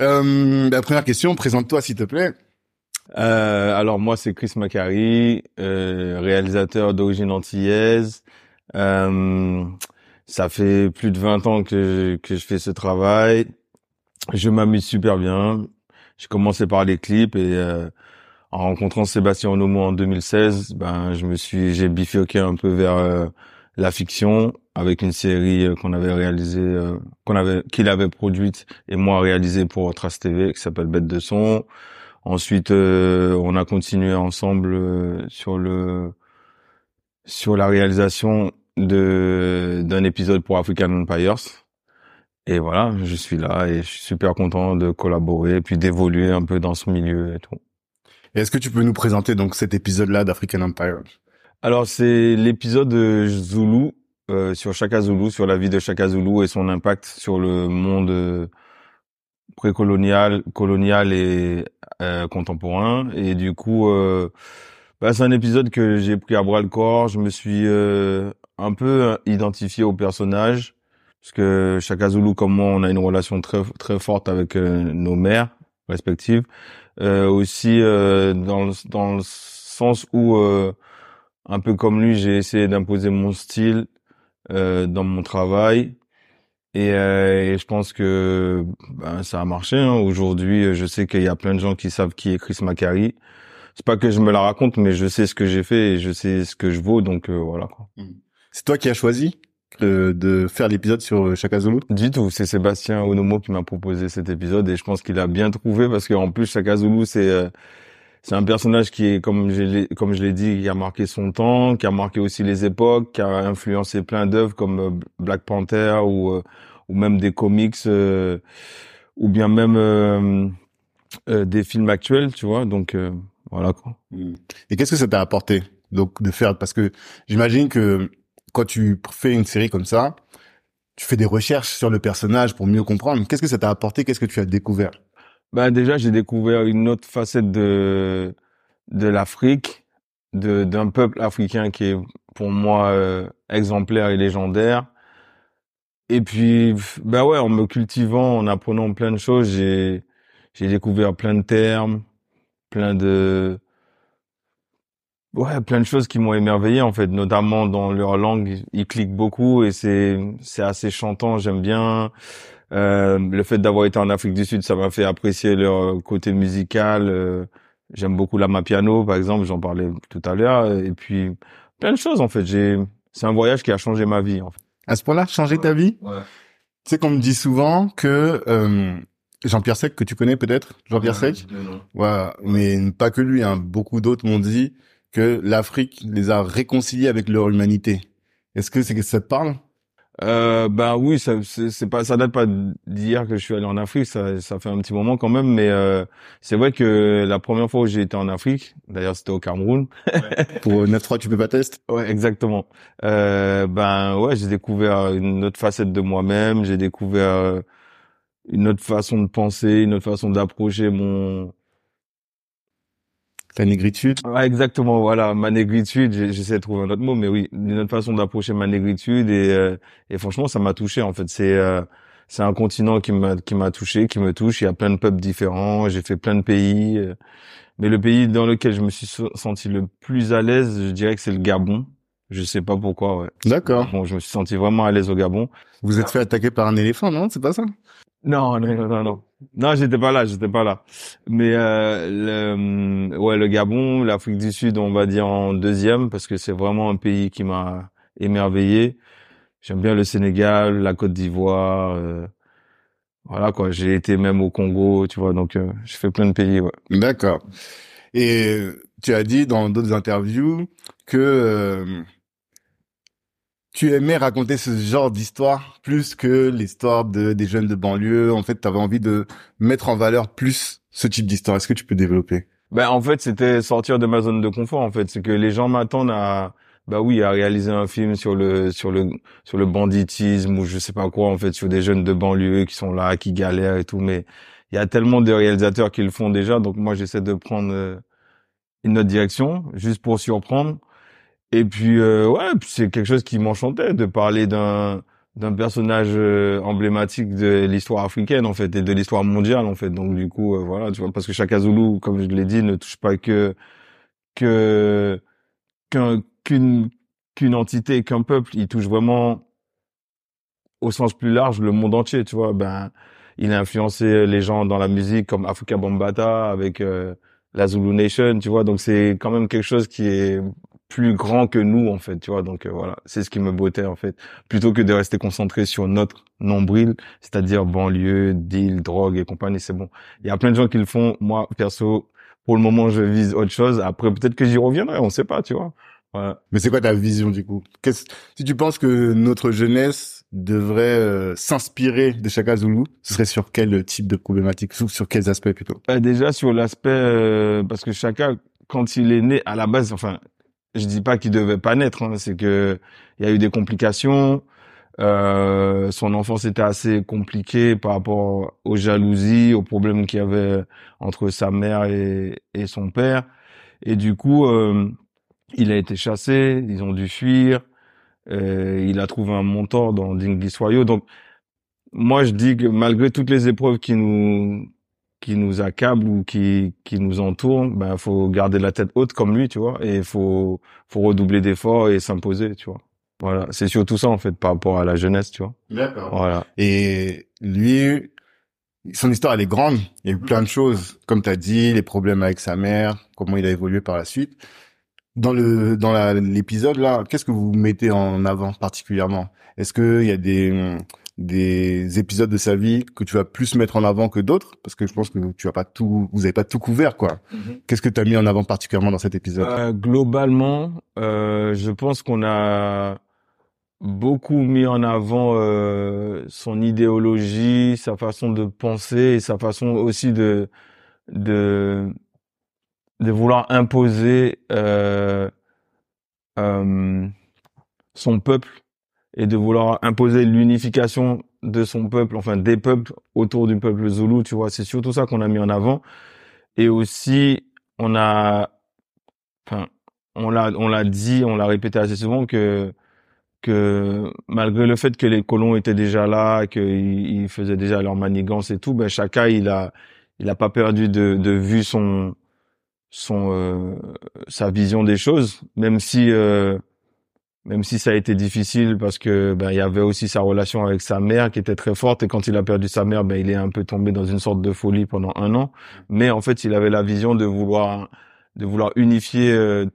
Euh, la première question, présente-toi s'il te plaît. Euh, alors moi c'est Chris Macari, euh, réalisateur d'origine antillaise. Euh, ça fait plus de 20 ans que, que je fais ce travail. Je m'amuse super bien. J'ai commencé par les clips et euh, en rencontrant Sébastien Onomo en 2016, ben je me suis j'ai bifurqué un peu vers la fiction avec une série euh, qu'on avait réalisée euh, qu'on avait qu'il avait produite et moi réalisée pour Trace TV qui s'appelle Bête de son. Ensuite on a continué ensemble sur le sur la réalisation de d'un épisode pour African Empires. Et voilà, je suis là et je suis super content de collaborer et puis d'évoluer un peu dans ce milieu et tout. Est-ce que tu peux nous présenter donc cet épisode-là d'African Empires? Alors c'est l'épisode de Zulu euh, sur Chaka Zulu, sur la vie de Chaka Zulu et son impact sur le monde euh, précolonial, colonial et euh, contemporain. Et du coup, euh, bah, c'est un épisode que j'ai pris à bras le corps. Je me suis euh, un peu identifié au personnage parce que Chaka Zulu comme moi, on a une relation très très forte avec nos mères respectives. aussi dans dans le sens où un peu comme lui, j'ai essayé d'imposer mon style euh, dans mon travail. Et, euh, et, je pense que ben, ça a marché. Hein. Aujourd'hui, je sais qu'il y a plein de gens qui savent qui est Chris Macari. C'est pas que je me la raconte, mais je sais ce que j'ai fait et je sais ce que je vaux. Donc euh, voilà. Mmh. C'est toi qui as choisi de, de faire l'épisode sur Chaka Zulu? Du tout. C'est Sébastien Onomo qui m'a proposé cet épisode et je pense qu'il a bien trouvé parce qu'en plus Chaka Zulu, c'est c'est un personnage qui comme je comme je l'ai dit qui a marqué son temps qui a marqué aussi les époques qui a influencé plein d'œuvres comme euh, Black Panther ou euh, ou même des comics euh, ou bien même des films actuels tu vois. Donc voilà quoi. Mmh. et qu'est-ce que ça t'a apporté donc de faire? Parce que j'imagine que quand tu fais une série comme ça tu fais des recherches sur le personnage pour mieux comprendre. Qu'est-ce que ça t'a apporté? Qu'est-ce que tu as découvert? Bah déjà, j'ai découvert une autre facette de de l'Afrique, de d'un peuple africain qui est pour moi euh, exemplaire et légendaire. Et puis, bah ouais, en me cultivant, en apprenant plein de choses, j'ai j'ai découvert plein de termes, plein de ouais, plein de choses qui m'ont émerveillé en fait, notamment dans leur langue, ils cliquent beaucoup et c'est c'est assez chantant, j'aime bien. Euh, le fait d'avoir été en Afrique du Sud, ça m'a fait apprécier leur côté musical. Euh, j'aime beaucoup la piano, par exemple, j'en parlais tout à l'heure. Et puis plein de choses en fait. J'ai, c'est un voyage qui a changé ma vie. En fait. À ce point-là, changé ta vie? Ouais. Tu sais qu'on me dit souvent que euh, Jean-Pierre Sec, que tu connais peut-être, Jean-Pierre Sec, ouais, mais pas que lui, hein, beaucoup d'autres m'ont dit que l'Afrique les a réconciliés avec leur humanité. Est-ce que c'est que ça te parle? Euh, ben oui, ça c'est pas ça date pas d'hier que je suis allé en Afrique, ça ça fait un petit moment quand même, mais euh, c'est vrai que la première fois où j'ai été en Afrique, d'ailleurs c'était au Cameroun. Ouais. Pour 9-3 tu peux pas tester Ouais, exactement. Euh, ben ouais, j'ai découvert une autre facette de moi-même, j'ai découvert euh, une autre façon de penser, une autre façon d'approcher mon ta négritude Ouais, exactement, voilà, ma négritude, j'essaie de trouver un autre mot, mais oui, une autre façon d'approcher ma négritude et, euh, et franchement, ça m'a touché en fait. C'est euh, c'est un continent qui m'a qui m'a touché, qui me touche. Il y a plein de peuples différents. J'ai fait plein de pays, euh, mais le pays dans lequel je me suis senti le plus à l'aise, je dirais que c'est le Gabon. Je sais pas pourquoi, ouais. D'accord. Bon, je me suis senti vraiment à l'aise au Gabon. Vous êtes fait attaquer par un éléphant, non? C'est pas ça? Non, non, non, non. Non, j'étais pas là, j'étais pas là. Mais euh, le, ouais, le Gabon, l'Afrique du Sud, on va dire en deuxième parce que c'est vraiment un pays qui m'a émerveillé. J'aime bien le Sénégal, la Côte d'Ivoire. Euh, voilà quoi. J'ai été même au Congo, tu vois. Donc, euh, j'ai fait plein de pays. Ouais. D'accord. Et tu as dit dans d'autres interviews que tu aimais raconter ce genre d'histoire plus que l'histoire de des jeunes de banlieue? En fait, tu avais envie de mettre en valeur plus ce type d'histoire. Est-ce que tu peux développer? Ben en fait, c'était sortir de ma zone de confort. En fait, c'est que les gens m'attendent à bah oui, à réaliser un film sur le sur le sur le banditisme ou je sais pas quoi en fait, sur des jeunes de banlieue qui sont là, qui galèrent et tout. Mais il y a tellement de réalisateurs qui le font déjà, donc moi j'essaie de prendre euh, une autre direction juste pour surprendre. Et puis euh, ouais, c'est quelque chose qui m'enchantait de parler d'un d'un personnage euh, emblématique de l'histoire africaine en fait et de l'histoire mondiale en fait. Donc du coup euh, voilà, tu vois parce que Chaka Zulu comme je l'ai dit ne touche pas que que qu'un qu'une qu'une entité, qu'un peuple, il touche vraiment au sens plus large le monde entier, tu vois. Ben il a influencé les gens dans la musique comme Afrika Bambata avec la Zulu Nation, tu vois. Donc c'est quand même quelque chose qui est plus grand que nous en fait, tu vois. Donc euh, voilà, c'est ce qui me bottait en fait, plutôt que de rester concentré sur notre nombril, c'est-à-dire banlieue, deal, drogue et compagnie, c'est bon. Il y a plein de gens qui le font. Moi perso, pour le moment, je vise autre chose. Après peut-être que j'y reviendrai, on sait pas, tu vois. Voilà. Mais c'est quoi ta vision du coup? Si tu penses que notre jeunesse devrait euh, s'inspirer de Chaka Zulu, ce serait sur quel type de problématique, sur, sur quels aspects plutôt? Bah, Déjà sur l'aspect euh, parce que Chaka, quand il est né à la base, enfin je dis pas qu'il devait pas naître, hein, c'est que il y a eu des complications. Euh, son enfance était assez compliquée par rapport aux jalousies, aux problèmes qu'il y avait entre sa mère et, et son père. Et du coup, euh, il a été chassé, ils ont dû fuir. Euh, il a trouvé un mentor dans Dingli Soyo. Donc, moi, je dis que malgré toutes les épreuves qui nous qui nous accable ou qui qui nous entoure, ben faut garder la tête haute comme lui, tu vois, et faut faut redoubler d'efforts et s'imposer, tu vois. Voilà, c'est surtout ça en fait par rapport à la jeunesse, tu vois. D'accord. Voilà. Et lui, son histoire elle est grande. Il y a eu plein de choses, comme tu as dit, les problèmes avec sa mère, comment il a évolué par la suite. Dans le dans l'épisode là, qu'est-ce que vous mettez en avant particulièrement? Est-ce que il y a des des épisodes de sa vie que tu vas plus mettre en avant que d'autres? Parce que je pense que tu as pas tout vous avez pas tout couvert quoi. Mhm. Qu'est-ce que tu as mis en avant particulièrement dans cet épisode? Euh, Globalement, euh, je pense qu'on a beaucoup mis en avant euh, son idéologie, sa façon de penser et sa façon aussi de de de vouloir imposer euh, euh, son peuple et de vouloir imposer l'unification de son peuple, enfin des peuples autour du peuple zoulou, tu vois, c'est surtout ça qu'on a mis en avant. Et aussi, on a, enfin, on l'a, on l'a dit, on l'a répété assez souvent que que malgré le fait que les colons étaient déjà là, qu'ils ils faisaient déjà leur manigance et tout, ben chacun il a, il a pas perdu de, de vue son son euh, sa vision des choses, même si euh, même si ça a été difficile parce que ben il y avait aussi sa relation avec sa mère qui était très forte et quand il a perdu sa mère ben il est un peu tombé dans une sorte de folie pendant un an. Mais en fait il avait la vision de vouloir de vouloir unifier euh,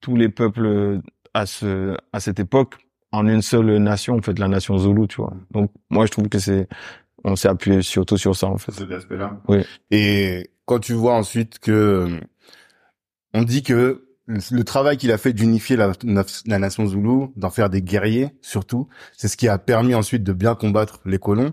tous les peuples à ce à cette époque en une seule nation en fait la nation Zoulou tu vois. Donc moi je trouve que c'est on s'est appuyé surtout sur ça en fait. Cet aspect-là. Oui. Et quand tu vois ensuite que on dit que le travail qu'il a fait d'unifier la, nation Zoulou, d'en faire des guerriers surtout, c'est ce qui a permis ensuite de bien combattre les colons.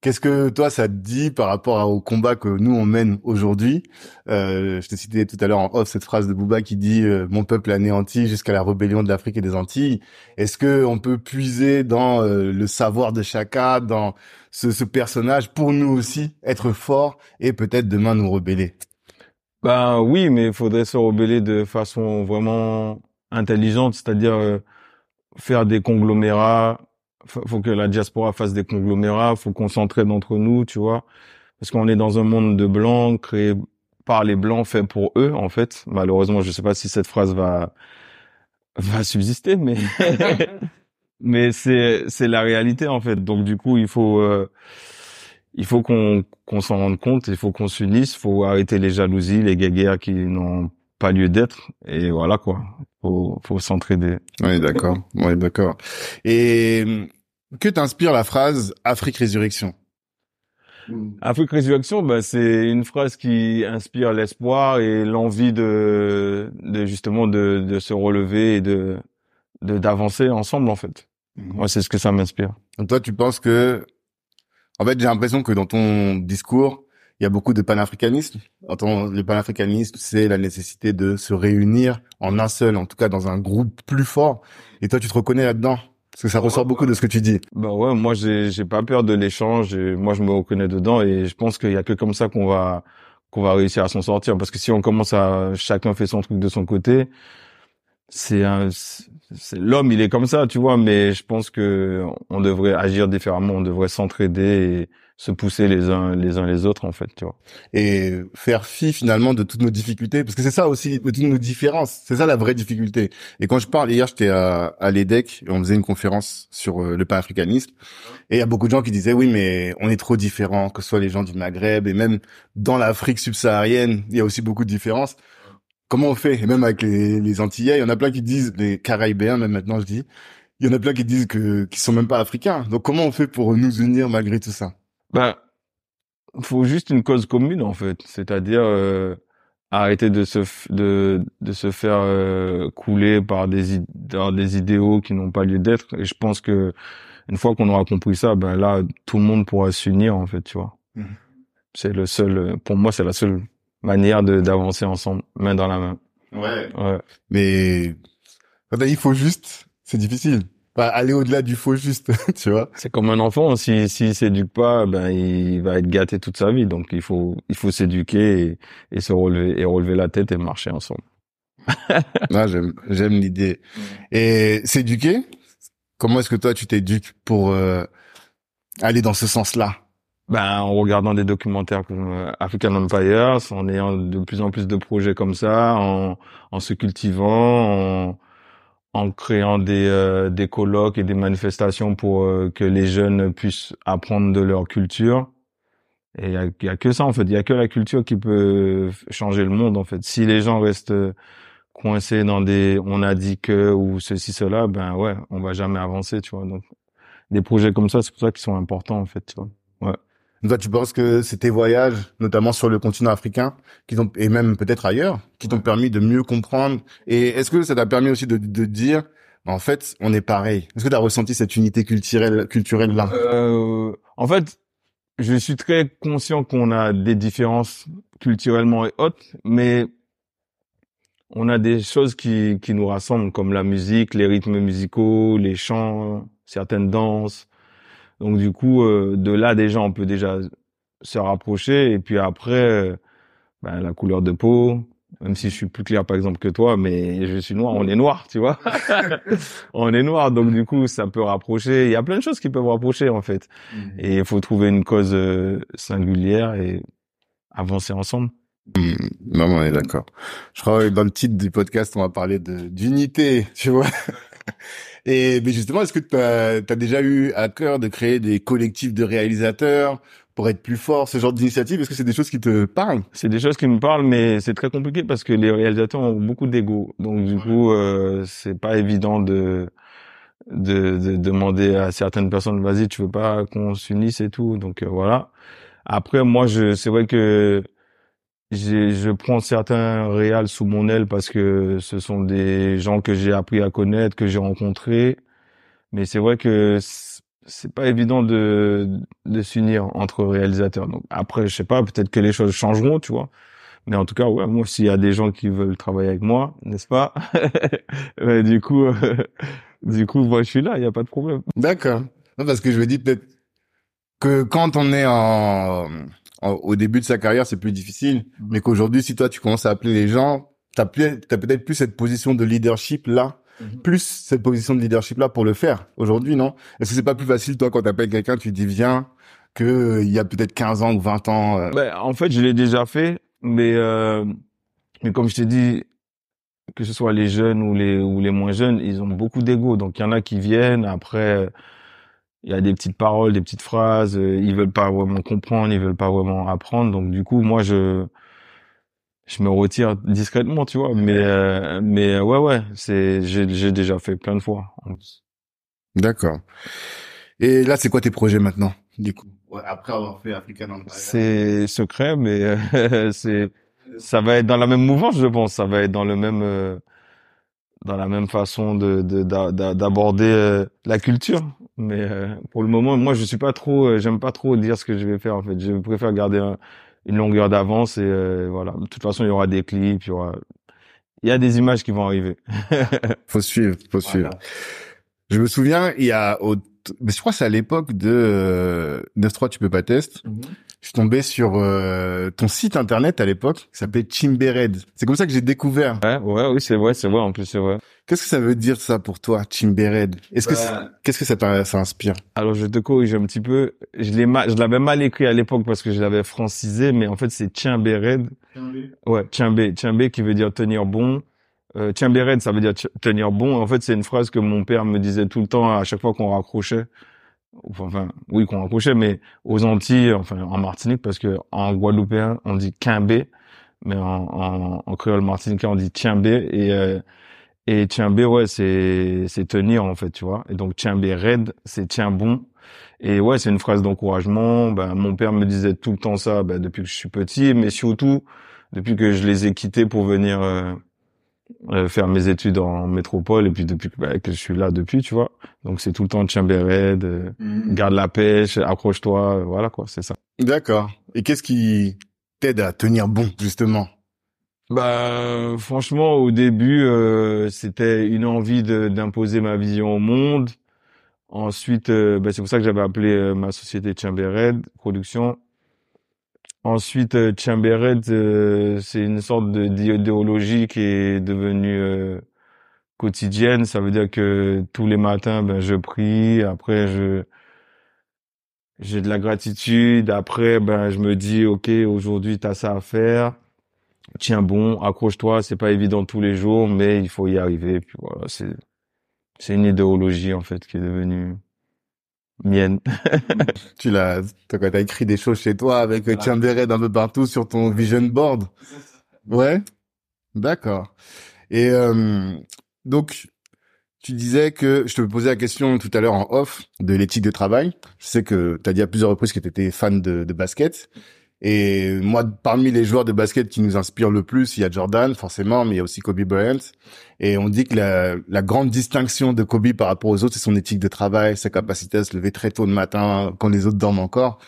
Qu'est-ce que toi ça te dit par rapport au combat que nous on mène aujourd'hui? Euh, Je t'ai cité tout à l'heure en off cette phrase de Bouba qui dit euh, Mon peuple anéanti jusqu'à la rébellion de l'Afrique et des Antilles ». Est-ce que on peut puiser dans euh, le savoir de Chaka, dans ce, ce personnage, pour nous aussi être forts et peut-être demain nous rebeller? Ben oui, mais il faudrait se rebeller de façon vraiment intelligente, c'est-à-dire euh, faire des conglomérats. Faut que la diaspora fasse des conglomérats. Faut qu'on s'entraide entre nous, tu vois, parce qu'on est dans un monde de blancs créé par les blancs, fait pour eux, en fait. Malheureusement, je sais pas si cette phrase va va subsister, mais mais c'est c'est la réalité en fait. Donc du coup, il faut euh, il faut qu'on s'en rende compte, il faut qu'on s'unisse, il faut arrêter les jalousies, les guerres qui n'ont pas lieu d'être et voilà quoi. Faut faut s'entraider. Oui, d'accord. Oui, d'accord. Et que t'inspire la phrase Afrique résurrection Afrique résurrection, bah, c'est une phrase qui inspire l'espoir et l'envie de, de justement de, de se relever et de d'avancer ensemble en fait. Moi, c'est ce que ça m'inspire. Toi, tu penses que, en fait, j'ai l'impression que dans ton discours, il y a beaucoup de panafricanisme. Dans le panafricanisme, c'est la nécessité de se réunir en un seul, en tout cas dans un groupe plus fort. Et toi, tu te reconnais là-dedans parce que ça ressort beaucoup de ce que tu dis. Bah ouais, moi j'ai j'ai pas peur de l'échange. Moi je me reconnais dedans et je pense qu'il y a que comme ça qu'on va qu'on va réussir à s'en sortir. Parce que si on commence à chacun fait son truc de son côté, c'est l'homme il est comme ça, tu vois. Mais je pense que on devrait agir différemment. On devrait s'entraider et se pousser les uns les uns les autres en fait tu vois et faire fi finalement de toutes nos difficultés parce que c'est ça aussi de toutes nos différences c'est ça la vraie difficulté et quand je parle hier j'étais à, à l'EDEC et on faisait une conférence sur euh, le panafricanisme et il y a beaucoup de gens qui disaient oui mais on est trop différents que ce soit les gens du Maghreb et même dans l'Afrique subsaharienne il y a aussi beaucoup de différences comment on fait? Et même avec les, les Antillais il y en a plein qui disent les Caraïbéens même maintenant je dis il y en a plein qui disent que qui sont même pas africains donc comment on fait pour nous unir malgré tout ça? Ben, faut juste une cause commune en fait, c'est-à-dire euh, arrêter de se de de se faire euh, couler par des des idéaux qui n'ont pas lieu d'être. Et je pense que une fois qu'on aura compris ça, ben là tout le monde pourra s'unir en fait, tu vois. Mmh. C'est le seul, pour moi, c'est la seule manière de d'avancer ensemble, main dans la main. Ouais. Ouais. Mais il faut juste, c'est difficile aller au-delà du faux juste, tu vois. C'est comme un enfant, si s'il s'éduque pas, ben il va être gâté toute sa vie. Donc il faut il faut s'éduquer et, se relever et relever la tête et marcher ensemble. ah, j'aime j'aime l'idée. Et s'éduquer, comment est-ce que toi tu t'éduques pour euh, aller dans ce sens-là? Ben, en regardant des documentaires comme euh, African Empires, en ayant de plus en plus de projets comme ça, en, en se cultivant, en, en créant des, euh, des colloques et des manifestations pour euh, que les jeunes puissent apprendre de leur culture. Et il y a, y a, que ça en fait, il y a que la culture qui peut changer le monde en fait. Si les gens restent euh, coincés dans des on a dit que ou ceci cela, ben ouais, on va jamais avancer, tu vois. Donc des projets comme ça, c'est pour ça qu'ils sont importants en fait, tu vois. Ouais. Toi, tu penses que c'est tes voyages, notamment sur le continent africain, qui t'ont et même peut-être ailleurs, qui t'ont permis de mieux comprendre? Et est-ce que ça t'a permis aussi de, de dire, en fait, on est pareil? Est-ce que tu as ressenti cette unité culturelle, culturelle là euh, En fait, je suis très conscient qu'on a des différences culturellement et autres, mais on a des choses qui, qui nous rassemblent, comme la musique, les rythmes musicaux, les chants, certaines danses. Donc du coup, euh, de là déjà, on peut déjà se rapprocher. Et puis après, euh, ben, la couleur de peau, même si je suis plus clair par exemple que toi, mais je suis noir, on est noir, tu vois. on est noir, donc du coup, ça peut rapprocher. Il y a plein de choses qui peuvent rapprocher en fait. Mmh. Et il faut trouver une cause euh, singulière et avancer ensemble. Mmh. Non, on est d'accord. Je crois que dans le titre du podcast, on va parler d'unité, tu vois. Et mais justement, est-ce que tu as, déjà eu à cœur de créer des collectifs de réalisateurs pour être plus fort, ce genre d'initiative? Est-ce que c'est des choses qui te parlent? C'est des choses qui me parlent, mais c'est très compliqué parce que les réalisateurs ont beaucoup d'ego. Donc du coup, euh, c'est pas évident de, de, de demander à certaines personnes, vas-y, tu veux pas qu'on s'unisse et tout. Donc euh, voilà. Après, moi, je, c'est vrai que je prends certains réals sous mon aile parce que ce sont des gens que j'ai appris à connaître, que j'ai rencontrés. Mais c'est vrai que c'est pas évident de, de s'unir entre réalisateurs. Donc après, je sais pas, peut-être que les choses changeront, tu vois. Mais en tout cas, ouais, moi, s'il y a des gens qui veulent travailler avec moi, n'est-ce pas? Du coup, du coup, moi, je suis là, il y a pas de problème. D'accord. parce que je veux dire peut-être que quand on est en au début de sa carrière, c'est plus difficile, mm-hmm. mais qu'aujourd'hui, si toi, tu commences à appeler les gens, t'as as peut-être plus cette position de leadership là, mm-hmm. plus cette position de leadership là pour le faire aujourd'hui, non? Est-ce que c'est pas plus facile, toi, quand t'appelles quelqu'un, tu dis viens, que euh, il y a peut-être 15 ans ou 20 ans euh? ben, En fait, je l'ai déjà fait, mais, euh, mais comme je t'ai dit, que ce soit les jeunes ou les, ou les moins jeunes, ils ont beaucoup d'ego. Donc, il y en a qui viennent, après il y a des petites paroles, des petites phrases, euh, ils veulent pas vraiment comprendre, ils veulent pas vraiment apprendre. Donc du coup, moi je je me retire discrètement, tu vois. Mais euh, mais ouais ouais, c'est j'ai j'ai déjà fait plein de fois. D'accord. Et là, c'est quoi tes projets maintenant, du coup? Après avoir fait African Empire. C'est secret, mais c'est ça va être dans la même mouvance, je pense. Ça va être dans le même dans la même façon de d'aborder euh, la culture. Mais euh, pour le moment, moi, je suis pas trop, euh, j'aime pas trop dire ce que je vais faire. En fait, je préfère garder une longueur d'avance et voilà. De toute façon, il y aura des clips, il y aura, il y a des images qui vont arriver. faut suivre, faut suivre. Je me souviens, il y a, au... mais je crois que c'est à l'époque de euh, 9.3 tu peux pas test. Mhm je suis tombé sur euh, ton site internet à l'époque qui s'appelait Chimbered. C'est comme ça que j'ai découvert. Ouais, ouais, oui, c'est vrai, c'est vrai. En plus, c'est vrai. Qu'est-ce que ça veut dire ça pour toi, Chimbered? Est-ce que bah, qu'est-ce que ça, ça inspire? Alors, je te corrige un petit peu. Je l'ai mal, je l'avais mal écrit à l'époque parce que je l'avais francisé, mais en fait, c'est Chimbered. Ouais, Chimbe, Chimbe qui veut dire tenir bon. Euh, Chimbered, ça veut dire tenir bon. En fait, c'est une phrase que mon père me disait tout le temps à chaque fois qu'on raccrochait enfin oui qu'on accrochait mais aux Antilles enfin en Martinique parce que en guadeloupéen on dit quimbé mais en, en, en créole martiniquais on dit tiambé et euh, et tiambé ouais c'est c'est tenir en fait tu vois. Et donc tiambé raide c'est tiens bon. Et ouais c'est une phrase d'encouragement. Ben mon père me disait tout le temps ça ben, depuis que je suis petit mais surtout depuis que je les ai quittés pour venir euh, euh, faire mes études en métropole et puis depuis bah, que je suis là depuis tu vois. Donc c'est tout le temps tiens euh, mm. garde la pêche accroche-toi euh, voilà quoi c'est ça. D'accord. Et qu'est-ce qui t'aide à tenir bon justement? Bah franchement au début euh, c'était une envie d'imposer ma vision au monde. Ensuite bah, c'est pour ça que j'avais appelé ma société Chambered Production Ensuite, euh, Chambered, euh, c'est une sorte d'idéologie qui est devenue euh, quotidienne. Ça veut dire que tous les matins, ben, je prie. Après, je j'ai de la gratitude. Après, ben, je me dis, ok, aujourd'hui, t'as ça à faire. Tiens bon, accroche-toi. C'est pas évident tous les jours, mais il faut y arriver. Puis voilà, c'est c'est une idéologie en fait qui est devenue mienne. tu l'as, t'as as écrit des choses chez toi avec voilà. Chambered un peu partout sur ton vision board? Ouais? D'accord. Et euh, donc, tu disais que je te posais la question tout à l'heure en off de l'éthique de travail. Je sais que tu as dit à plusieurs reprises que tu étais fan de, de basket. Et moi, parmi les joueurs de basket qui nous inspirent le plus, il y a Jordan, forcément, mais il y a aussi Kobe Bryant. Et on dit que la, la grande distinction de Kobe par rapport aux autres, c'est son éthique de travail, sa capacité à se lever très tôt le matin quand les autres dorment encore.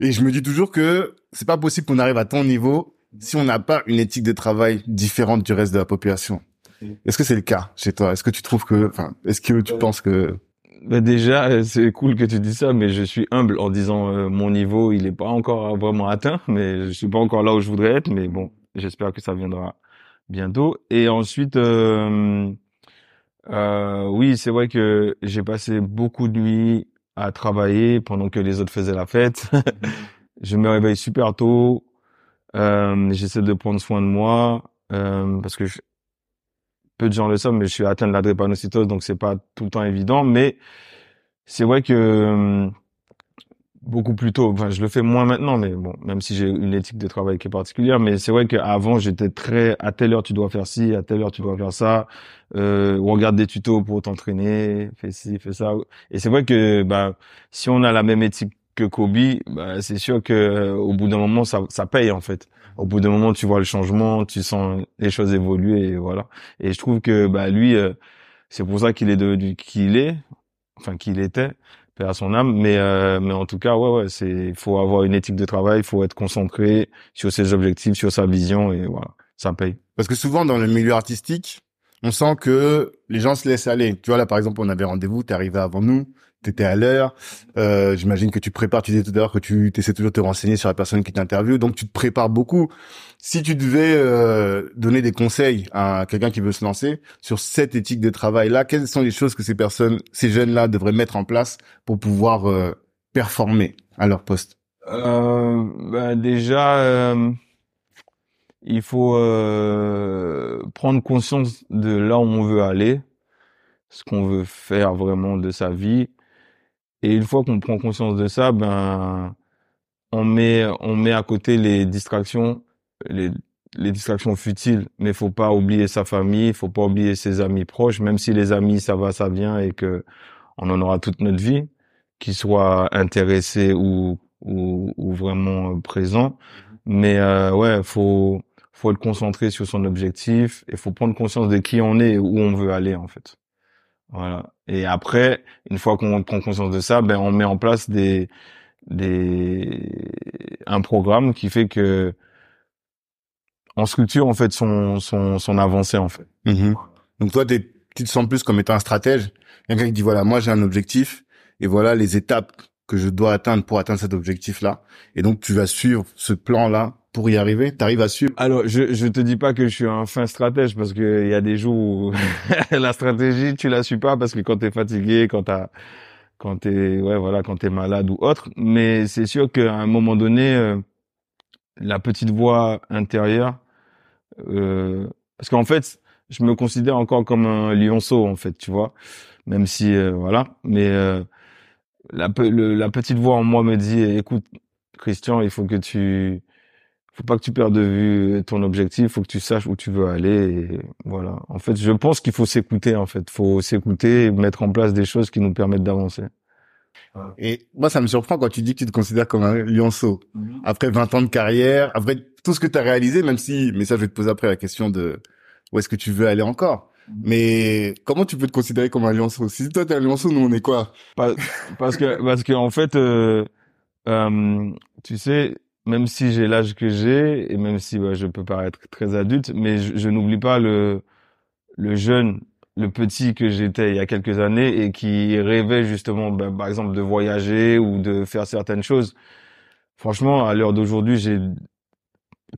Et je me dis toujours que c'est pas possible qu'on arrive à ton niveau si on n'a pas une éthique de travail différente du reste de la population. Est-ce que c'est le cas chez toi? Est-ce que tu trouves que, enfin, est-ce que tu penses que bah déjà, euh, c'est cool que tu dis ça, mais je suis humble en disant euh, mon niveau, il est pas encore vraiment atteint, mais je suis pas encore là où je voudrais être, mais bon, j'espère que ça viendra bientôt. Et ensuite, euh, euh, oui, c'est vrai que j'ai passé beaucoup de nuits à travailler pendant que les autres faisaient la fête. je me réveille super tôt. Euh, J'essaie de prendre soin de moi parce que je, peu de gens le savent, mais je suis atteint de la drépanocytose, donc c'est pas tout le temps évident. Mais c'est vrai que euh, beaucoup plus tôt, enfin je le fais moins maintenant, mais bon, même si j'ai une éthique de travail qui est particulière, mais c'est vrai qu'avant j'étais très à telle heure tu dois faire ci, à telle heure tu dois faire ça, euh, regarde des tutos pour t'entraîner, fais ci, fais ça. Et c'est vrai que bah si on a la même éthique que Kobe, bah, c'est sûr que euh, au bout d'un moment ça, ça paye en fait au bout d'un moment, tu vois le changement, tu sens les choses évoluer et voilà. Et je trouve que bah lui, euh, c'est pour ça qu'il est devenu qui il est, enfin qu'il était, à son âme. Mais euh, mais en tout cas, ouais, ouais, c'est faut avoir une éthique de travail, il faut être concentré sur ses objectifs, sur sa vision et voilà, ça paye. Parce que souvent dans le milieu artistique, on sent que les gens se laissent aller. Tu vois là, par exemple, on avait rendez-vous, t'es arrivé avant nous t'étais à l'heure. Euh, J'imagine que tu prépares. Tu disais tout à l'heure que tu essaies toujours de te renseigner sur la personne qui t'interviewe, donc tu te prépares beaucoup. Si tu devais euh, donner des conseils à quelqu'un qui veut se lancer sur cette éthique de travail là, quelles sont les choses que ces personnes, ces jeunes là, devraient mettre en place pour pouvoir euh, performer à leur poste? Euh, bah Déjà. Euh, il faut prendre conscience de là où on veut aller, ce qu'on veut faire vraiment de sa vie, et une fois qu'on prend conscience de ça, ben on met on met à côté les distractions, les les distractions futiles, mais faut pas oublier sa famille, faut pas oublier ses amis proches, même si les amis ça va, ça vient et que on en aura toute notre vie, qu'ils soient intéressés ou ou, ou vraiment présents. Mais euh, ouais, faut faut être concentré sur son objectif et faut prendre conscience de qui on est et où on veut aller en fait. Voilà. Et après, une fois qu'on prend conscience de ça, ben on met en place des des un programme qui fait que on structure en fait son son son avancée en fait. Mhm. Donc toi, tu te sens plus comme étant un stratège, quelqu'un qui dit voilà, moi j'ai un objectif et voilà les étapes que je dois atteindre pour atteindre cet objectif-là. Et donc tu vas suivre ce plan-là pour y arriver. T'arrives à suivre. Alors, je je te dis pas que je suis un fin stratège parce que il y a des jours où la stratégie tu la suis pas parce que quand t'es fatigué, quand t'as quand t'es ouais voilà quand t'es malade ou autre. Mais c'est sûr qu'à un moment donné, euh, la petite voix intérieure, euh, parce qu'en fait, je me considère encore comme un lionceau en fait, tu vois, même si euh, voilà, mais euh, la le- la petite voix en moi me dit écoute Christian, il faut que tu faut pas que tu perdes de vue ton objectif, faut que tu saches où tu veux aller et voilà. En fait, je pense qu'il faut s'écouter en fait, faut s'écouter et mettre en place des choses qui nous permettent d'avancer. Et moi, ça me surprend quand tu dis que tu te considères comme un lionceau. Après 20 ans de carrière, après tout ce que tu as réalisé, même si, mais ça, je vais te poser après la question de où est-ce que tu veux aller encore. Mais comment tu peux te considérer comme un lionceau? Si toi, t'es un lionceau, nous, on est quoi? Parce que parce que en fait euh, euh, tu sais même si j'ai l'âge que j'ai et même si bah, je peux paraître très adulte mais je, je n'oublie pas le le jeune le petit que j'étais il y a quelques années et qui rêvait justement bah, par exemple de voyager ou de faire certaines choses franchement à l'heure d'aujourd'hui j'ai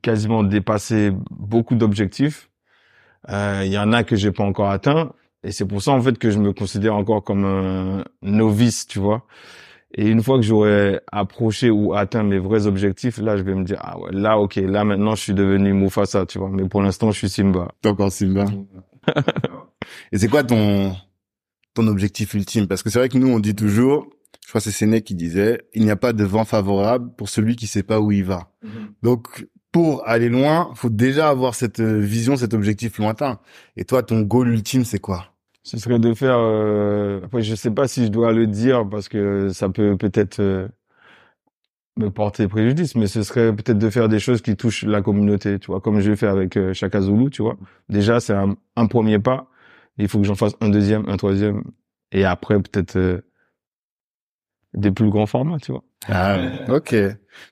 quasiment dépassé beaucoup d'objectifs Euh, il y en a que j'ai pas encore atteint et c'est pour ça en fait que je me considère encore comme un novice, tu vois. Et une fois que j'aurai approché ou atteint mes vrais objectifs, là je vais me dire ah ouais, là OK, là maintenant je suis devenu Mufasa, tu vois. Mais pour l'instant, je suis Simba. T'es encore Simba. Et c'est quoi ton ton objectif ultime? Parce que c'est vrai que nous, on dit toujours, je crois que c'est Sénèque qui disait, il n'y a pas de vent favorable pour celui qui sait pas où il va. Donc, pour aller loin, faut déjà avoir cette euh, vision, cet objectif lointain. Et toi, ton goal ultime, c'est quoi? Ce serait de faire euh... après je sais pas si je dois le dire parce que ça peut peut-être euh, me porter préjudice, mais ce serait peut-être de faire des choses qui touchent la communauté, tu vois, comme je fait avec euh, Chaka Zulu, tu vois. Déjà, c'est un, un premier pas. Il faut que j'en fasse un deuxième, un troisième, et après peut-être euh, des plus grands formats, tu vois. Ah, ok.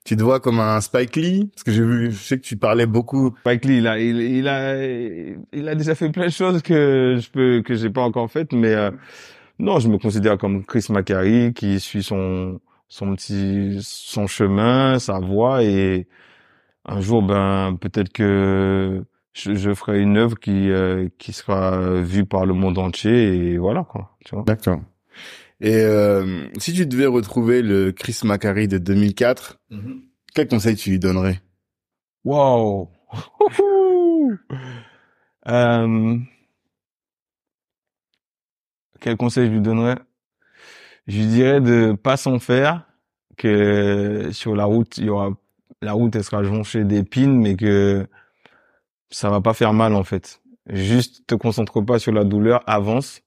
Tu te vois comme un Spike Lee? Parce que j'ai vu, je sais que tu parlais beaucoup. Spike Lee, il a, il, il a, il a déjà fait plein de choses que je peux, que j'ai pas encore faites, mais euh, non, je me considère comme Chris Macari qui suit son, son petit, son chemin, sa voie, et un jour, ben, peut-être que je, je ferai une œuvre qui, euh, qui sera vue par le monde entier, et voilà, quoi, tu vois. D'accord. Et euh, si tu devais retrouver le Chris Macari de 2004, quel conseil tu lui donnerais? Wow. euh, quel conseil je lui donnerais? Je lui dirais de pas s'en faire, que sur la route, il y aura la route elle sera jonchée d'épines, mais que ça va pas faire mal en fait. Juste te concentre pas sur la douleur, avance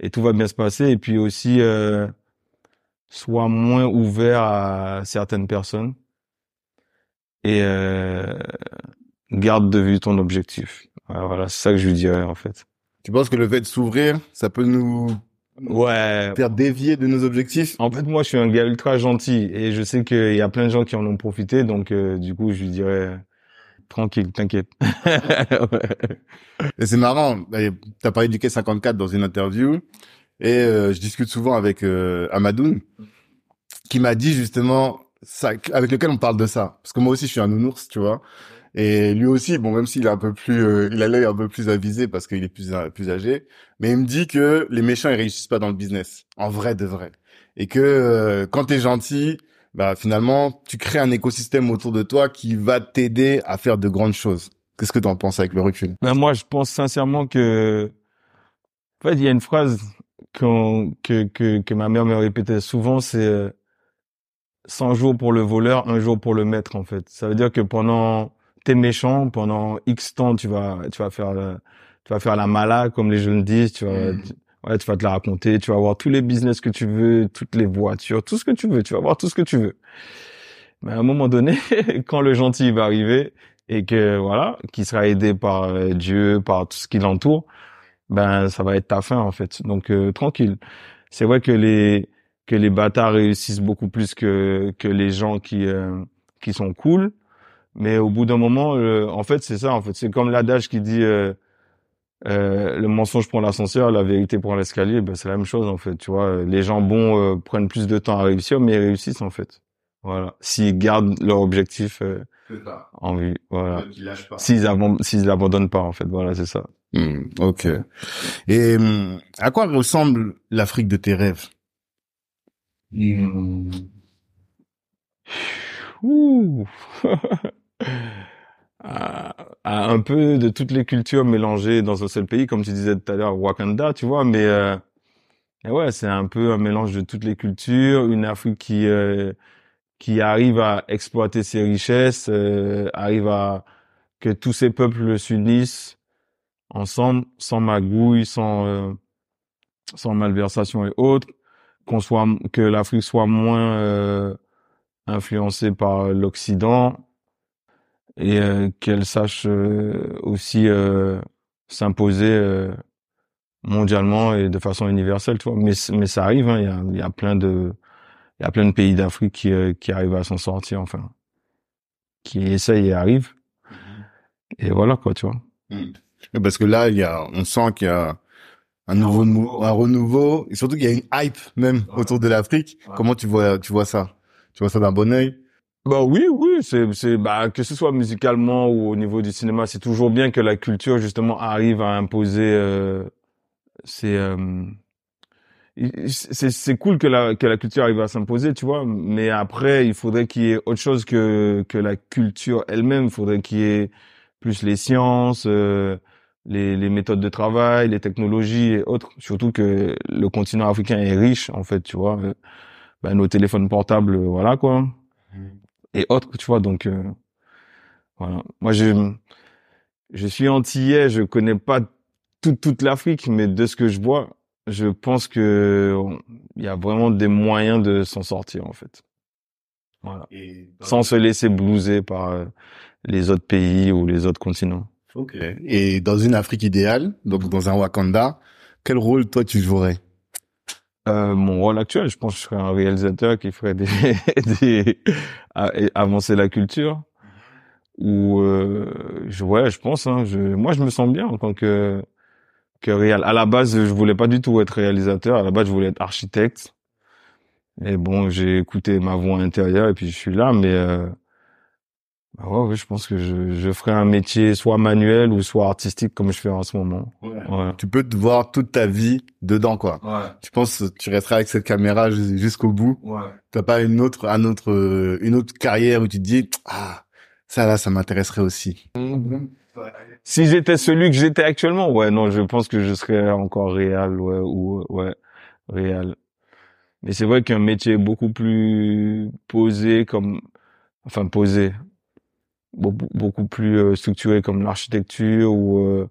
et tout va bien se passer. Et puis aussi, euh, sois moins ouvert à certaines personnes et euh, garde de vue ton objectif. Voilà, voilà, c'est ça que je lui dirais en fait. Tu penses que le fait de s'ouvrir, ça peut nous Ouais. faire dévier de nos objectifs? En fait, moi, je suis un gars ultra gentil et je sais qu'il y a plein de gens qui en ont profité, donc euh, du coup, je lui dirais tranquille, t'inquiète. Et c'est marrant, tu as parlé du K54 dans une interview, et euh, je discute souvent avec euh, Amadoun, qui m'a dit justement, ça, avec lequel on parle de ça. Parce que moi aussi, je suis un nounours, tu vois. Et lui aussi, bon, même s'il est un peu plus, euh, il a l'œil un peu plus avisé parce qu'il est plus plus âgé, mais il me dit que les méchants ils réussissent pas dans le business, en vrai de vrai, et que euh, quand t'es gentil, bah finalement tu crées un écosystème autour de toi qui va t'aider à faire de grandes choses. Qu'est-ce que t'en penses avec le recul? Ben moi, je pense sincèrement que, en fait, il y a une phrase qu'on- que que que ma mère me répétait souvent, c'est euh, 100 jours pour le voleur, un jour pour le maître. En fait, ça veut dire que pendant t'es méchant, pendant X temps, tu vas tu vas faire le- tu vas faire la mala comme les jeunes disent, tu vas Mhm. tu- ouais, tu vas te la raconter, tu vas avoir tous les business que tu veux, toutes les voitures, tout ce que tu veux, tu vas avoir tout ce que tu veux. Mais à un moment donné, quand le gentil va arriver, et que voilà, qui sera aidé par euh, Dieu, par tout ce qui l'entoure, ben ça va être ta fin en fait. Donc euh, tranquille. C'est vrai que les que les bâtards réussissent beaucoup plus que que les gens qui euh, qui sont cool, mais au bout d'un moment, en fait c'est ça en fait. C'est comme l'adage qui dit le mensonge prend l'ascenseur, la vérité prend l'escalier. Ben c'est la même chose en fait. Tu vois, les gens bons prennent plus de temps à réussir, mais ils réussissent en fait. Voilà. S'ils gardent leur objectif en vue, voilà. S'ils abandonnent, s'ils l'abandonnent pas, en fait, voilà, c'est ça. Hmm, ok. Et hmm, à quoi ressemble l'Afrique de tes rêves? Mmh. Ouh. à, un peu de toutes les cultures mélangées dans un seul pays, comme tu disais tout à l'heure, Wakanda, tu vois, mais euh, ouais, c'est un peu un mélange de toutes les cultures, une Afrique qui euh, qui arrive à exploiter ses richesses, euh, arrive à que tous ces peuples s'unissent ensemble, sans magouille, sans euh, sans malversation et autres, qu'on soit que l'Afrique soit moins euh, influencée par l'Occident et euh, qu'elle sache aussi s'imposer mondialement et de façon universelle, tu vois. Mais mais ça arrive, hein, il y a il y a plein de il y a plein de pays d'Afrique qui, euh, qui arrivent à s'en sortir, enfin, qui essayent et arrivent. Et voilà, quoi, tu vois. Mm. Parce que là, il y a, on sent qu'il y a un nouveau, un renouveau, et surtout qu'il y a une hype même autour de l'Afrique. Comment tu vois, tu vois ça? Tu vois ça d'un bon œil? Bah oui, oui, c'est, c'est, bah, que ce soit musicalement ou au niveau du cinéma, c'est toujours bien que la culture, justement, arrive à imposer, euh, euh, c'est c'est cool que la que la culture arrive à s'imposer, tu vois, mais après il faudrait qu'il y ait autre chose que que la culture elle-même, il faudrait qu'il y ait plus les sciences, euh, les les méthodes de travail, les technologies et autres, surtout que le continent africain est riche en fait, tu vois. Ben, nos téléphones portables, voilà quoi. Et autres, tu vois, donc euh, voilà. Moi je je suis antillais, je connais pas toute toute l'Afrique, mais de ce que je vois, je pense que il y a vraiment des moyens de s'en sortir en fait. Voilà. Sans se laisser blouser par euh, les autres pays ou les autres continents. Ok. Et dans une Afrique idéale, donc dans un Wakanda, quel rôle toi tu jouerais? Euh, mon rôle actuel, je pense que je serais un réalisateur qui ferait des, des avancer la culture. Ou euh, je, ouais, je pense. Hein, je, moi, je me sens bien en tant que que réal. À la base, je voulais pas du tout être réalisateur. À la base, je voulais être architecte. Et bon, j'ai écouté ma voix intérieure et puis je suis là. Mais euh, bah ouais, je pense que je, je ferai un métier soit manuel ou soit artistique comme je fais en ce moment. Ouais. Tu peux te voir toute ta vie dedans, quoi. Ouais. Tu penses tu resteras avec cette caméra jusqu'au bout? Ouais. T'as pas une autre, un autre, une autre carrière où tu te dis ah ça là, ça m'intéresserait aussi. Si j'étais celui que j'étais actuellement, ouais, non, je pense que je serais encore réel, ouais, ou ouais, réel. Mais c'est vrai qu'un métier beaucoup plus posé, comme, enfin posé, beaucoup, beaucoup plus euh, structuré comme l'architecture ou euh,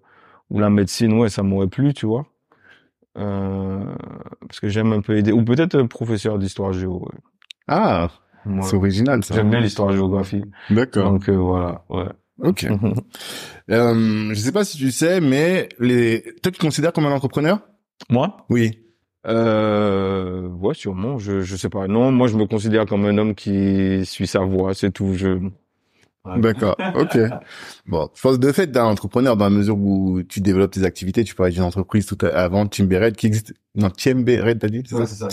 ou la médecine, ouais, ça m'aurait plu, tu vois. Euh, parce que j'aime un peu aider, ou peut-être professeur d'histoire géo. Ouais. Ah, c'est original ça. J'aime bien l'histoire-géographie. D'accord. Donc voilà, ouais. Ok. euh, je sais pas si tu sais, mais les... toi, tu te considères comme un entrepreneur? Moi? Oui. Euh, ouais, sûrement. Je, je sais pas. Non, moi, je me considère comme un homme qui suit sa voie. C'est tout. Je, D'accord, ok. Bon, je pense de fait d'un entrepreneur dans la mesure où tu développes tes activités, tu peux être une entreprise tout avant Timberet qui existe, non Timberet t'as dit c'est ça,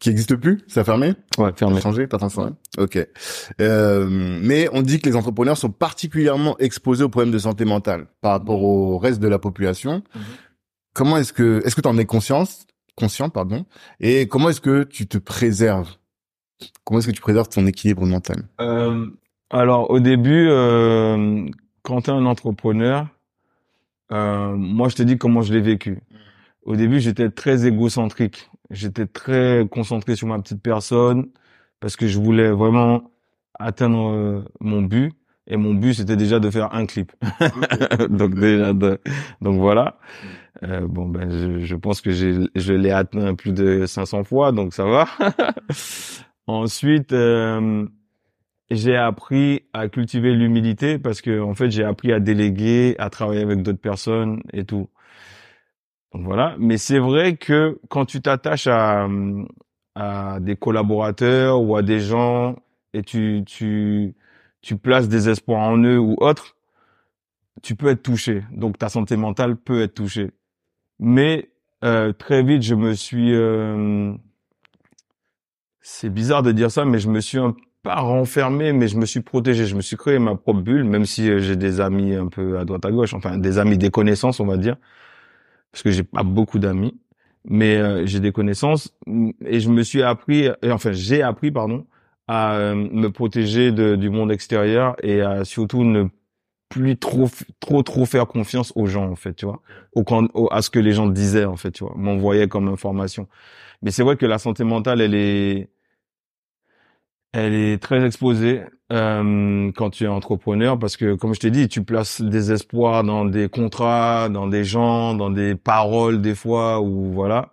qui existe plus, ça a fermé? Ouais, fermé. Changé, pas transformé. Ok. Euh, mais on dit que les entrepreneurs sont particulièrement exposés aux problèmes de santé mentale par rapport au reste de la population. Mhm. Comment est-ce que, est-ce que tu en es conscience, conscient, pardon, et comment est-ce que tu te préserves? Comment est-ce que tu préserves ton équilibre mental? Euh, alors au début, euh, quand tu es un entrepreneur, euh, moi je te dis comment je l'ai vécu. Mm. Au début, j'étais très égocentrique. J'étais très concentré sur ma petite personne parce que je voulais vraiment atteindre euh, mon but. Et mon but, c'était déjà de faire un clip. donc déjà, donc voilà. Mm. Euh, bon ben, je, je pense que je l'ai atteint plus de 500 fois, donc ça va. Ensuite, euh, j'ai appris à cultiver l'humilité parce que en fait j'ai appris à déléguer, à travailler avec d'autres personnes et tout. Donc voilà. Mais c'est vrai que quand tu t'attaches à, à des collaborateurs ou à des gens et tu tu tu places des espoirs en eux ou autres, tu peux être touché. Donc ta santé mentale peut être touchée. Mais euh, très vite, je me suis euh, c'est bizarre de dire ça, mais je me suis un pas renfermé, mais je me suis protégé. Je me suis créé ma propre bulle, même si euh, j'ai des amis un peu à droite à gauche, enfin des amis, des connaissances, on va dire, parce que j'ai pas beaucoup d'amis, mais euh, j'ai des connaissances. Et je me suis appris, enfin j'ai appris, pardon, à euh, me protéger du monde extérieur et à surtout ne plus trop trop trop faire confiance aux gens en fait tu vois. Au, à ce que les gens disaient en fait tu vois m'envoyaient comme information. Mais c'est vrai que la santé mentale elle est elle est très exposée euh, quand tu es entrepreneur parce que, comme je t'ai dit, tu places des espoirs dans des contrats, dans des gens, dans des paroles des fois ou voilà.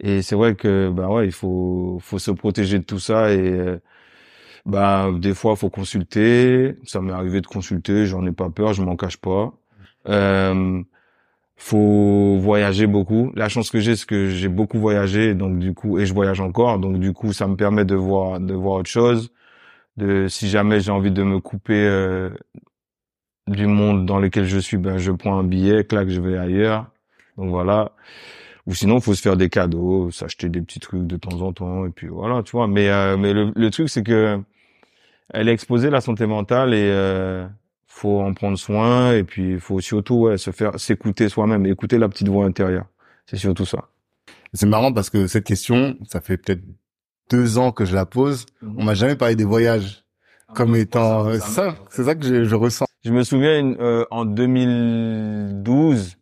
Et c'est vrai que bah ouais, il faut faut se protéger de tout ça et euh, bah des fois faut consulter. Ça m'est arrivé de consulter, j'en ai pas peur, je m'en cache pas. Euh, faut voyager beaucoup. La chance que j'ai, c'est que j'ai beaucoup voyagé, donc du coup, et je voyage encore, donc du coup, ça me permet de voir, de voir autre chose. De, si jamais j'ai envie de me couper euh, du monde dans lequel je suis, ben je prends un billet, clac, je vais ailleurs. Donc voilà. Ou sinon, faut se faire des cadeaux, s'acheter des petits trucs de temps en temps, et puis voilà, tu vois. Mais euh, mais le, le truc, c'est que elle est exposée la santé mentale et euh, faut en prendre soin et puis il faut surtout ouais, se faire s'écouter soi-même, écouter la petite voix intérieure. C'est surtout ça. C'est marrant parce que cette question, ça fait peut-être deux ans que je la pose. Mhm. On m'a jamais parlé des voyages ah, comme étant ça. C'est ça que je, je, ressens. Je me souviens euh, en 2012,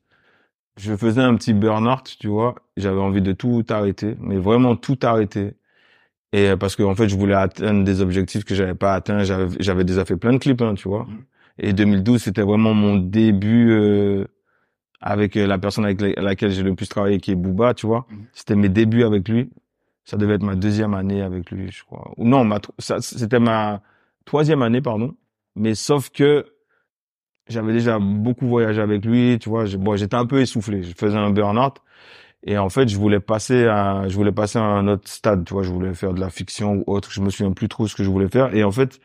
je faisais un petit burn-out, tu vois. J'avais envie de tout arrêter, mais vraiment tout arrêter. Et euh, parce que en fait, je voulais atteindre des objectifs que j'avais pas atteints. J'avais déjà fait plein de clips, hein, tu vois. Mhm. Et 2012, c'était vraiment mon début euh, avec euh, la personne avec laquelle j'ai le plus travaillé, qui est Booba, tu vois. Mhm. C'était mes débuts avec lui. Ça devait être ma deuxième année avec lui, je crois. Ou non, ma c'était ma troisième année, pardon. Mais sauf que j'avais déjà beaucoup voyagé avec lui, tu vois. Bon, j'étais un peu essoufflé. Je faisais un burn-out. Et en fait, je voulais passer à, je voulais passer à un autre stade, tu vois. Je voulais faire de la fiction ou autre. Je me souviens plus trop ce que je voulais faire. Et en fait,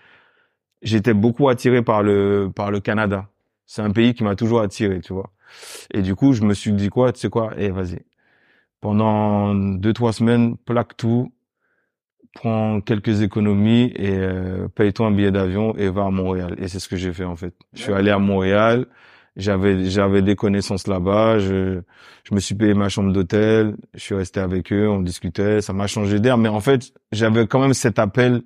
j'étais beaucoup attiré par le par le Canada. C'est un pays qui m'a toujours attiré, tu vois. Et du coup, je me suis dit quoi, tu sais quoi, eh vas-y. Pendant deux trois semaines, plaque tout, prends quelques économies et euh, paye-toi un billet d'avion et va à Montréal. Et c'est ce que j'ai fait en fait. Je suis allé à Montréal. J'avais j'avais des connaissances là-bas. Je je me suis payé ma chambre d'hôtel. Je suis resté avec eux. On discutait. Ça m'a changé d'air. Mais en fait, j'avais quand même cet appel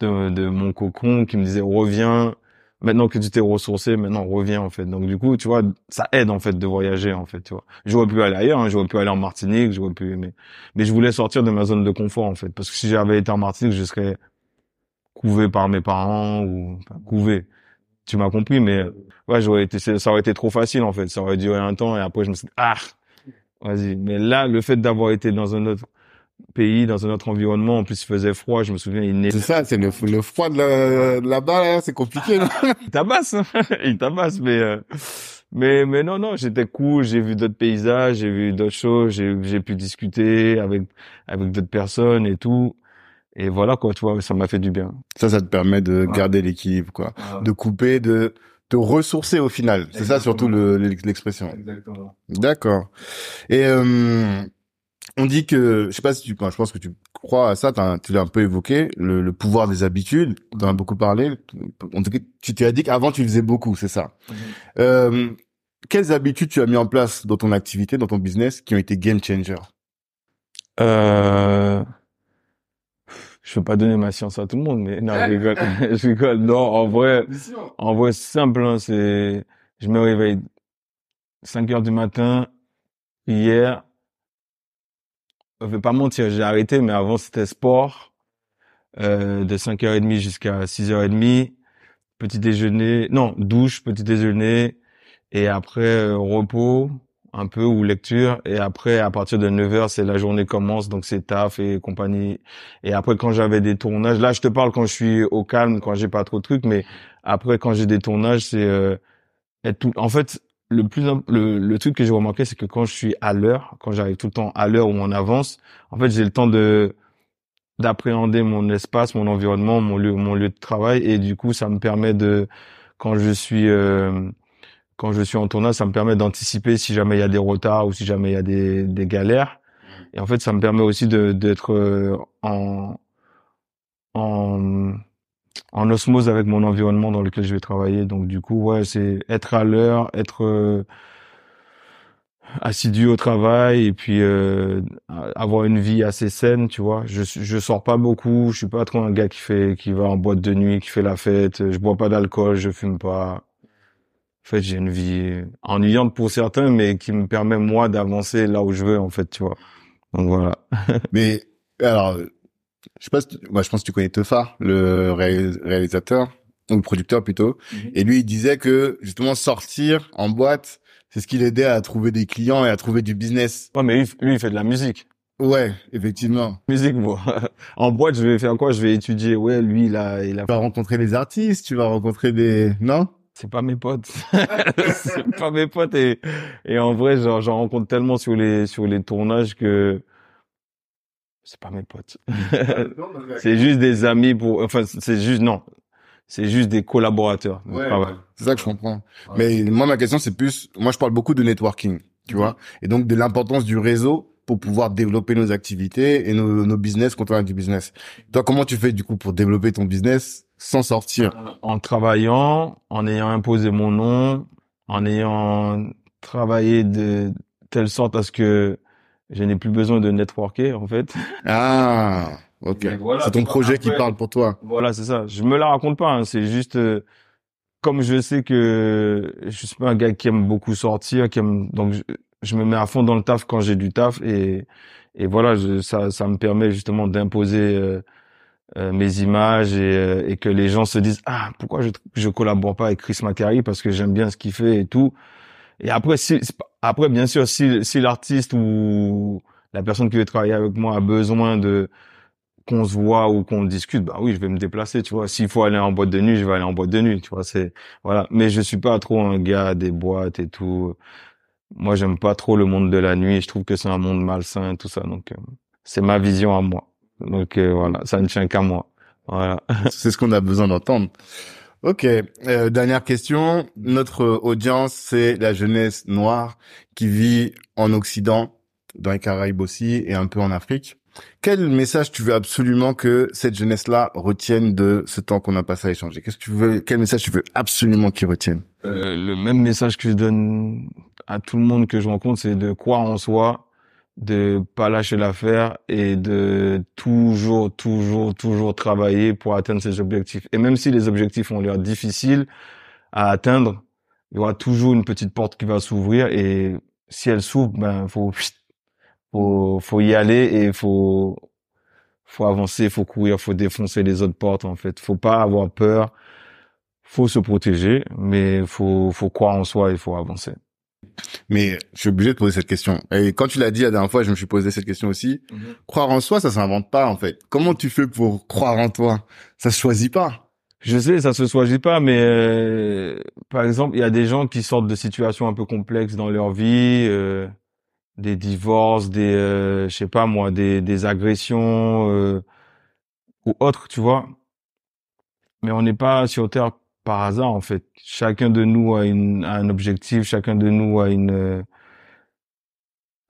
de, mon cocon qui me disait reviens. Maintenant que tu t'es ressourcé maintenant reviens en fait. Donc du coup tu vois ça aide en fait de voyager en fait tu vois. J'aurais pu aller ailleurs hein, j'aurais pu aller en Martinique j'aurais pu mais mais je voulais sortir de ma zone de confort en fait. Parce que si j'avais été en Martinique je serais couvé par mes parents ou enfin, couvé. Tu m'as compris mais ouais j'aurais été ça aurait été trop facile en fait. Ça aurait duré un temps et après je me suis dit ah vas-y. Mais là le fait d'avoir été dans un autre pays, dans un autre environnement. En plus, il faisait froid. Je me souviens, il C'est ça, c'est le, le froid de, là-bas, c'est compliqué. il tabasse, hein. il tabasse, mais euh, mais mais non non, j'étais cool. J'ai vu d'autres paysages, j'ai vu d'autres choses. J'ai j'ai pu discuter avec avec d'autres personnes et tout. Et voilà quoi, tu vois, ça m'a fait du bien. Ça, ça te permet de garder l'équilibre, quoi, de couper, de te ressourcer au final. C'est ça surtout l'expression. Exactement. D'accord. Et euh, on dit que, je sais pas si tu, je pense que tu crois à ça, tu l'as un peu évoqué, le, pouvoir des habitudes, tu en as beaucoup parlé. tu t'es dit qu'avant tu faisais beaucoup, c'est ça. Mhm. Euh, quelles habitudes tu as mis en place dans ton activité, dans ton business, qui ont été game changer euh... Je veux pas donner ma science à tout le monde, mais non, je rigole. je rigole. Non, en vrai, en vrai, simple, hein, c'est, je me réveille 5 heures du matin, hier, je vais pas mentir, j'ai arrêté, mais avant c'était sport, euh, de 5h30 jusqu'à 6h30, petit déjeuner, non, douche, petit déjeuner, et après euh, repos, un peu ou lecture et après à partir de 9 heures c'est la journée commence donc c'est taf et compagnie. Et après quand j'avais des tournages là je te parle quand je suis au calme quand j'ai pas trop de trucs mais après quand j'ai des tournages c'est euh, être tout en fait le plus le, le truc que j'ai remarqué c'est que quand je suis à l'heure quand j'arrive tout le temps à l'heure ou en avance en fait j'ai le temps de d'appréhender mon espace mon environnement mon lieu mon lieu de travail et du coup ça me permet de quand je suis euh, quand je suis en tournage, ça me permet d'anticiper si jamais il y a des retards ou si jamais il y a des, des galères. Et en fait, ça me permet aussi de d'être euh, en en en osmose avec mon environnement dans lequel je vais travailler. Donc du coup, ouais, c'est être à l'heure, être euh, assidu au travail et puis euh, avoir une vie assez saine, tu vois. Je je sors pas beaucoup, je suis pas trop un gars qui fait qui va en boîte de nuit, qui fait la fête, je bois pas d'alcool, je fume pas. En fait, j'ai une vie ennuyante pour certains, mais qui me permet moi d'avancer là où je veux, en fait, tu vois. Donc voilà. mais alors, je sais pas, moi je pense que tu connais Tefa, le réalisateur ou le producteur plutôt. Mhm. Et lui, il disait que justement sortir en boîte, c'est ce qui l'aidait à trouver des clients et à trouver du business. Ouais, mais lui, il fait de la musique. Ouais, effectivement. Musique, bon. en boîte, je vais faire quoi? Je vais étudier. Ouais, lui, il a, il a. Tu vas rencontrer les artistes, tu vas rencontrer des, non? C'est pas mes potes c'est pas mes potes et et en vrai genre j'en rencontre tellement sur les sur les tournages que c'est pas mes potes. C'est juste des amis pour enfin c'est juste non. C'est juste des collaborateurs. Ouais, c'est ça que je comprends. Mais moi ma question c'est plus moi je parle beaucoup de networking tu vois. Et donc de l'importance du réseau pour pouvoir développer nos activités et nos, nos business quand on a du business. Toi, comment tu fais du coup pour développer ton business sans sortir? En travaillant, en ayant imposé mon nom, en ayant travaillé de telle sorte à ce que je n'ai plus besoin de networker en fait. Ah, ok. c'est ton projet qui parle pour toi. Voilà, c'est ça. Je me la raconte pas. Hein. C'est juste euh, comme je sais que je suis pas un gars qui aime beaucoup sortir, qui aime donc je, me mets à fond dans le taf quand j'ai du taf et et voilà, ça ça me permet justement d'imposer. Euh, euh, mes images et, euh, et, que les gens se disent ah pourquoi je je collabore pas avec Chris Macari parce que j'aime bien ce qu'il fait et tout et après si après bien sûr si si l'artiste ou la personne qui veut travailler avec moi a besoin de qu'on se voit ou qu'on discute bah oui je vais me déplacer tu vois. S'il faut aller en boîte de nuit je vais aller en boîte de nuit tu vois c'est voilà. Mais je suis pas trop un gars des boîtes et tout. Moi j'aime pas trop le monde de la nuit. Je trouve que c'est un monde malsain tout ça. Donc euh, c'est ma vision à moi. Donc euh, voilà, ça ne tient qu'à moi. Voilà. C'est ce qu'on a besoin d'entendre. Ok, euh, dernière question. Notre audience, c'est la jeunesse noire qui vit en Occident, dans les Caraïbes aussi, et un peu en Afrique. Quel message tu veux absolument que cette jeunesse-là retienne de ce temps qu'on a passé à échanger? Qu'est-ce que tu veux Quel message tu veux absolument qu'ils retiennent? Euh, Le même message que je donne à tout le monde que je rencontre, c'est de croire en soi, de pas lâcher l'affaire et de toujours, toujours, toujours travailler pour atteindre ses objectifs. Et même si les objectifs ont l'air difficiles à atteindre, il y aura toujours une petite porte qui va s'ouvrir et si elle s'ouvre, ben faut faut faut y aller et faut faut avancer, faut courir, faut défoncer les autres portes en fait. Faut pas avoir peur, faut se protéger, mais faut faut croire en soi et faut avancer. Mais je suis obligé de poser cette question. Et quand tu l'as dit la dernière fois, je me suis posé cette question aussi. Mhm. Croire en soi, ça s'invente pas en fait. Comment tu fais pour croire en toi? Ça se choisit pas. Je sais, ça se choisit pas, mais euh, par exemple, il y a des gens qui sortent de situations un peu complexes dans leur vie, euh, des divorces, des, euh, je sais pas moi, des, des agressions euh, ou autres, tu vois. Mais on n'est pas sur terre par hasard en fait. Chacun de nous a, une, a un objectif, chacun de nous a une euh,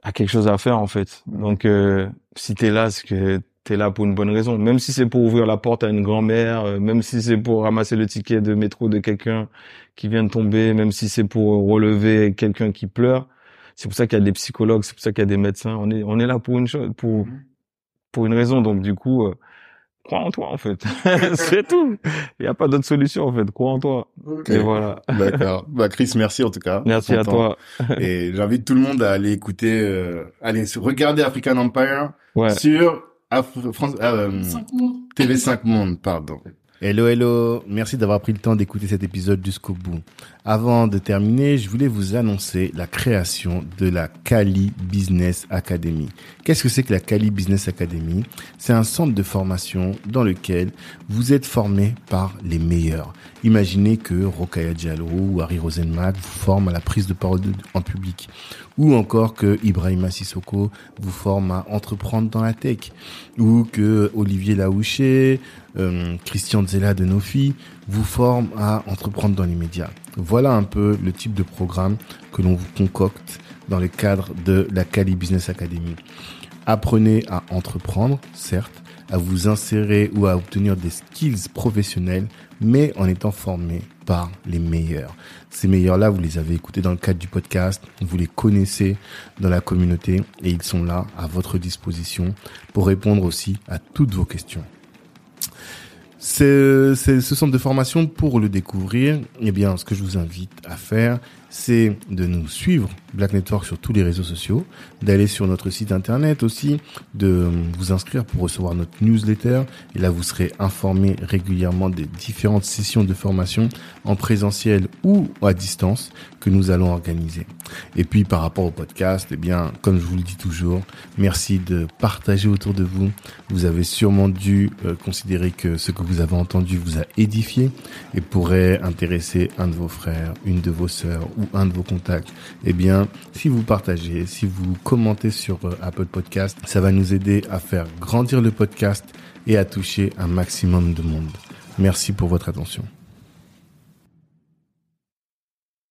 a quelque chose à faire en fait. Donc euh, si t'es là, c'est que t'es là pour une bonne raison. Même si c'est pour ouvrir la porte à une grand-mère, euh, même si c'est pour ramasser le ticket de métro de quelqu'un qui vient de tomber, même si c'est pour relever quelqu'un qui pleure. C'est pour ça qu'il y a des psychologues, c'est pour ça qu'il y a des médecins. On est on est là pour une chose, pour mm-hmm. pour une raison. Donc du coup, euh, crois en toi en fait. c'est tout. Il n'y a pas d'autre solution en fait. Crois en toi. Et voilà. D'accord. Bah Chris, merci en tout cas. Merci à toi. Et j'invite tout le monde à aller écouter, euh, aller regarder African Empire sur Af France, euh, TV5 Monde, pardon. Hello, hello. Merci d'avoir pris le temps d'écouter cet épisode jusqu'au bout. Avant de terminer, je voulais vous annoncer la création de la Kali Business Academy. Qu'est-ce que c'est que la Kali Business Academy? C'est un centre de formation dans lequel vous êtes formé par les meilleurs. Imaginez que Rokaya Diallo ou Harry Rosenmack vous forment à la prise de parole en public ou encore que Ibrahima Sissoko vous forme à entreprendre dans la tech ou que Olivier Laouché, euh, Christian Zella de Nofi vous forme à entreprendre dans les médias. Voilà un peu le type de programme que l'on vous concocte dans le cadre de la Cali Business Academy. Apprenez à entreprendre, certes, à vous insérer ou à obtenir des skills professionnels, mais en étant formé par les meilleurs. Ces meilleurs-là, vous les avez écoutés dans le cadre du podcast, vous les connaissez dans la communauté et ils sont là à votre disposition pour répondre aussi à toutes vos questions. C'est ce centre de formation pour le découvrir. Eh bien, ce que je vous invite à faire, c'est de nous suivre Black Network sur tous les réseaux sociaux, d'aller sur notre site internet aussi, de vous inscrire pour recevoir notre newsletter. Et là, vous serez informé régulièrement des différentes sessions de formation en présentiel ou à distance que nous allons organiser. Et puis, par rapport au podcast, eh bien, comme je vous le dis toujours, merci de partager autour de vous. Vous avez sûrement dû euh, considérer que ce que vous avez entendu vous a édifié et pourrait intéresser un de vos frères, une de vos sœurs ou un de vos contacts, eh bien, si vous partagez, si vous commentez sur euh, Apple Podcast, ça va nous aider à faire grandir le podcast et à toucher un maximum de monde. Merci pour votre attention.